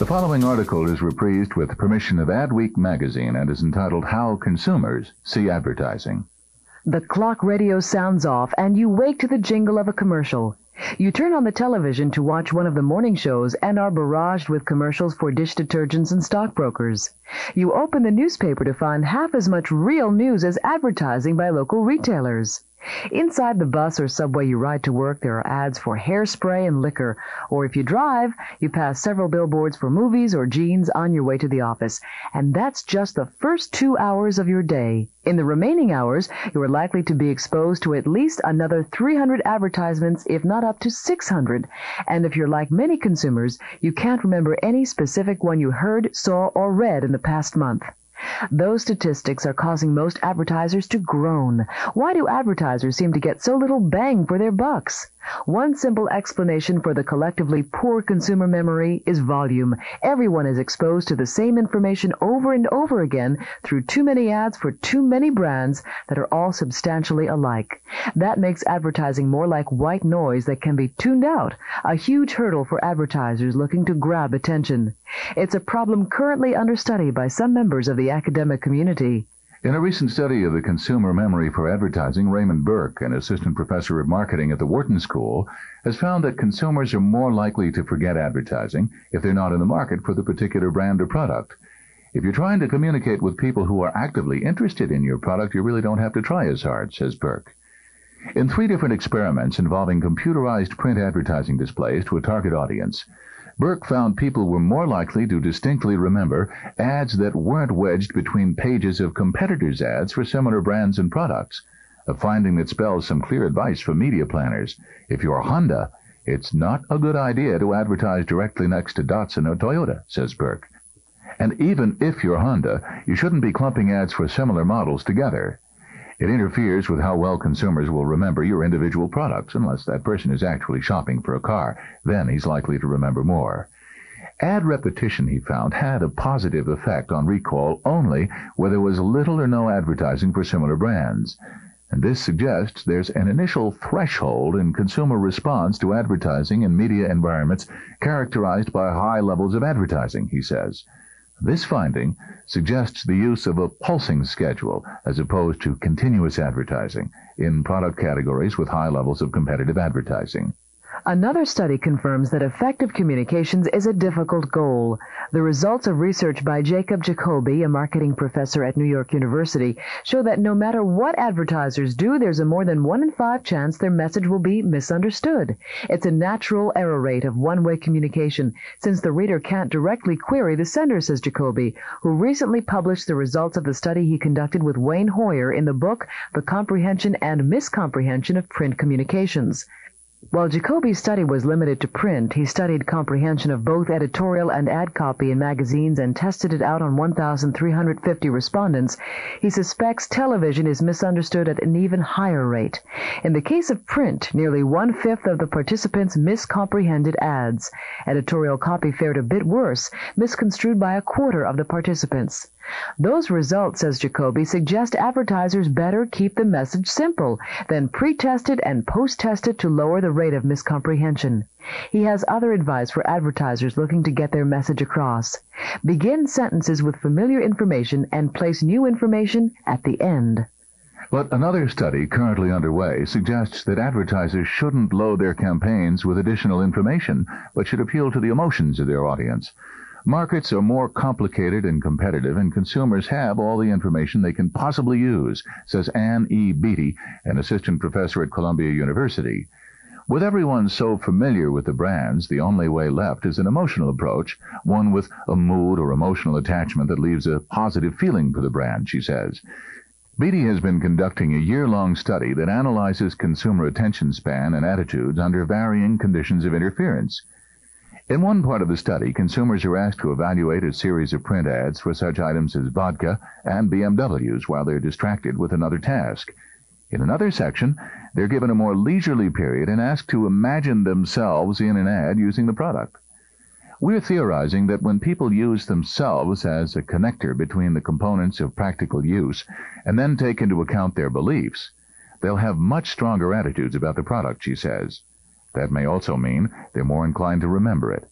The following article is reprised with permission of Adweek magazine and is entitled How Consumers See Advertising. The clock radio sounds off and you wake to the jingle of a commercial. You turn on the television to watch one of the morning shows and are barraged with commercials for dish detergents and stockbrokers. You open the newspaper to find half as much real news as advertising by local retailers. Inside the bus or subway you ride to work, there are ads for hairspray and liquor. Or if you drive, you pass several billboards for movies or jeans on your way to the office. And that's just the first two hours of your day. In the remaining hours, you are likely to be exposed to at least another 300 advertisements, if not up to 600. And if you're like many consumers, you can't remember any specific one you heard, saw, or read in the past month. Those statistics are causing most advertisers to groan. Why do advertisers seem to get so little bang for their bucks? One simple explanation for the collectively poor consumer memory is volume. Everyone is exposed to the same information over and over again through too many ads for too many brands that are all substantially alike. That makes advertising more like white noise that can be tuned out, a huge hurdle for advertisers looking to grab attention. It's a problem currently under study by some members of the academic community. In a recent study of the consumer memory for advertising, Raymond Burke, an assistant professor of marketing at the Wharton School, has found that consumers are more likely to forget advertising if they're not in the market for the particular brand or product. If you're trying to communicate with people who are actively interested in your product, you really don't have to try as hard, says Burke. In three different experiments involving computerized print advertising displays to a target audience, Burke found people were more likely to distinctly remember ads that weren't wedged between pages of competitors' ads for similar brands and products, a finding that spells some clear advice for media planners. If you're Honda, it's not a good idea to advertise directly next to Datsun or Toyota, says Burke. And even if you're Honda, you shouldn't be clumping ads for similar models together. It interferes with how well consumers will remember your individual products, unless that person is actually shopping for a car. Then he's likely to remember more. Ad repetition, he found, had a positive effect on recall only where there was little or no advertising for similar brands. And this suggests there's an initial threshold in consumer response to advertising in media environments characterized by high levels of advertising, he says. This finding suggests the use of a pulsing schedule as opposed to continuous advertising in product categories with high levels of competitive advertising. Another study confirms that effective communications is a difficult goal. The results of research by Jacob Jacoby, a marketing professor at New York University, show that no matter what advertisers do, there's a more than one in five chance their message will be misunderstood. It's a natural error rate of one-way communication, since the reader can't directly query the sender, says Jacoby, who recently published the results of the study he conducted with Wayne Hoyer in the book The Comprehension and Miscomprehension of Print Communications. While Jacoby's study was limited to print, he studied comprehension of both editorial and ad copy in magazines and tested it out on 1,350 respondents. He suspects television is misunderstood at an even higher rate. In the case of print, nearly one-fifth of the participants miscomprehended ads. Editorial copy fared a bit worse, misconstrued by a quarter of the participants. Those results, says Jacoby, suggest advertisers better keep the message simple, then pre-test it and post-test it to lower the rate of miscomprehension. He has other advice for advertisers looking to get their message across. Begin sentences with familiar information and place new information at the end. But another study currently underway suggests that advertisers shouldn't load their campaigns with additional information, but should appeal to the emotions of their audience. Markets are more complicated and competitive, and consumers have all the information they can possibly use, says Anne E. Beatty, an assistant professor at Columbia University. With everyone so familiar with the brands, the only way left is an emotional approach, one with a mood or emotional attachment that leaves a positive feeling for the brand, she says. Beatty has been conducting a year-long study that analyzes consumer attention span and attitudes under varying conditions of interference. In one part of the study, consumers are asked to evaluate a series of print ads for such items as vodka and BMWs while they're distracted with another task. In another section, they're given a more leisurely period and asked to imagine themselves in an ad using the product. We're theorizing that when people use themselves as a connector between the components of practical use and then take into account their beliefs, they'll have much stronger attitudes about the product, she says. That may also mean they're more inclined to remember it.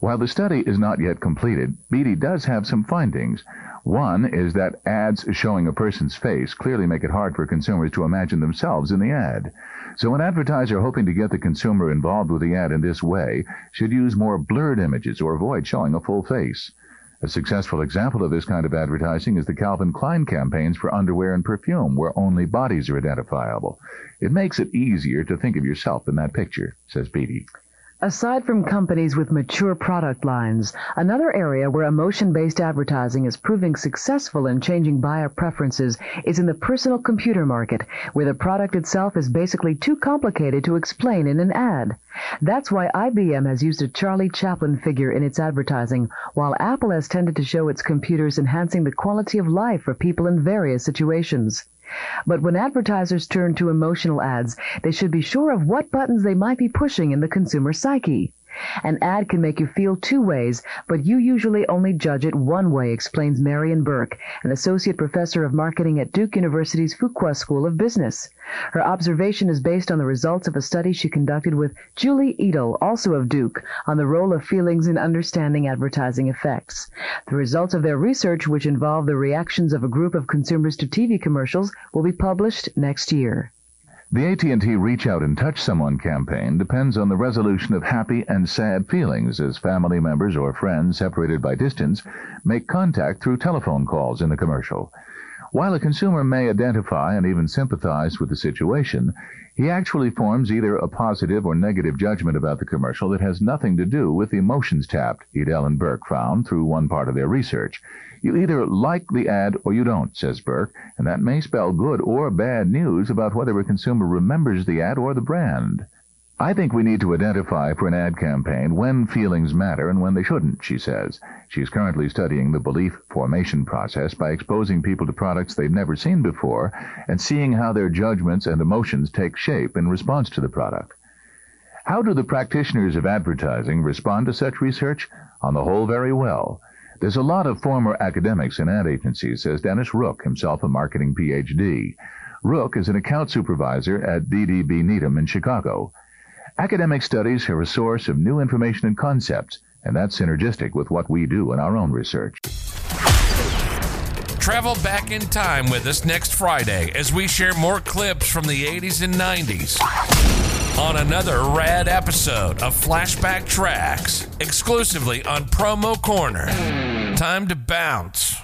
While the study is not yet completed, Beatty does have some findings. One is that ads showing a person's face clearly make it hard for consumers to imagine themselves in the ad. So an advertiser hoping to get the consumer involved with the ad in this way should use more blurred images or avoid showing a full face. A successful example of this kind of advertising is the Calvin Klein campaigns for underwear and perfume, where only bodies are identifiable. It makes it easier to think of yourself in that picture, says Beatty. Aside from companies with mature product lines, another area where emotion-based advertising is proving successful in changing buyer preferences is in the personal computer market, where the product itself is basically too complicated to explain in an ad. That's why IBM has used a Charlie Chaplin figure in its advertising, while Apple has tended to show its computers enhancing the quality of life for people in various situations. But when advertisers turn to emotional ads, they should be sure of what buttons they might be pushing in the consumer psyche. An ad can make you feel two ways, but you usually only judge it one way, explains Marian Burke, an associate professor of marketing at Duke University's Fuqua School of Business. Her observation is based on the results of a study she conducted with Julie Edell, also of Duke, on the role of feelings in understanding advertising effects. The results of their research, which involved the reactions of a group of consumers to TV commercials, will be published next year. The AT&T Reach Out and Touch Someone campaign depends on the resolution of happy and sad feelings as family members or friends separated by distance make contact through telephone calls in the commercial. While a consumer may identify and even sympathize with the situation, he actually forms either a positive or negative judgment about the commercial that has nothing to do with the emotions tapped, Edell and Burke found through one part of their research. You either like the ad or you don't, says Burke, and that may spell good or bad news about whether a consumer remembers the ad or the brand. I think we need to identify for an ad campaign when feelings matter and when they shouldn't, she says. She's currently studying the belief formation process by exposing people to products they've never seen before and seeing how their judgments and emotions take shape in response to the product. How do the practitioners of advertising respond to such research? On the whole, very well. There's a lot of former academics in ad agencies, says Dennis Rook, himself a marketing PhD. Rook is an account supervisor at DDB Needham in Chicago. Academic studies are a source of new information and concepts, and that's synergistic with what we do in our own research. Travel back in time with us next Friday as we share more clips from the 80s and 90s on another rad episode of Flashback Tracks, exclusively on Promo Corner. Time to bounce.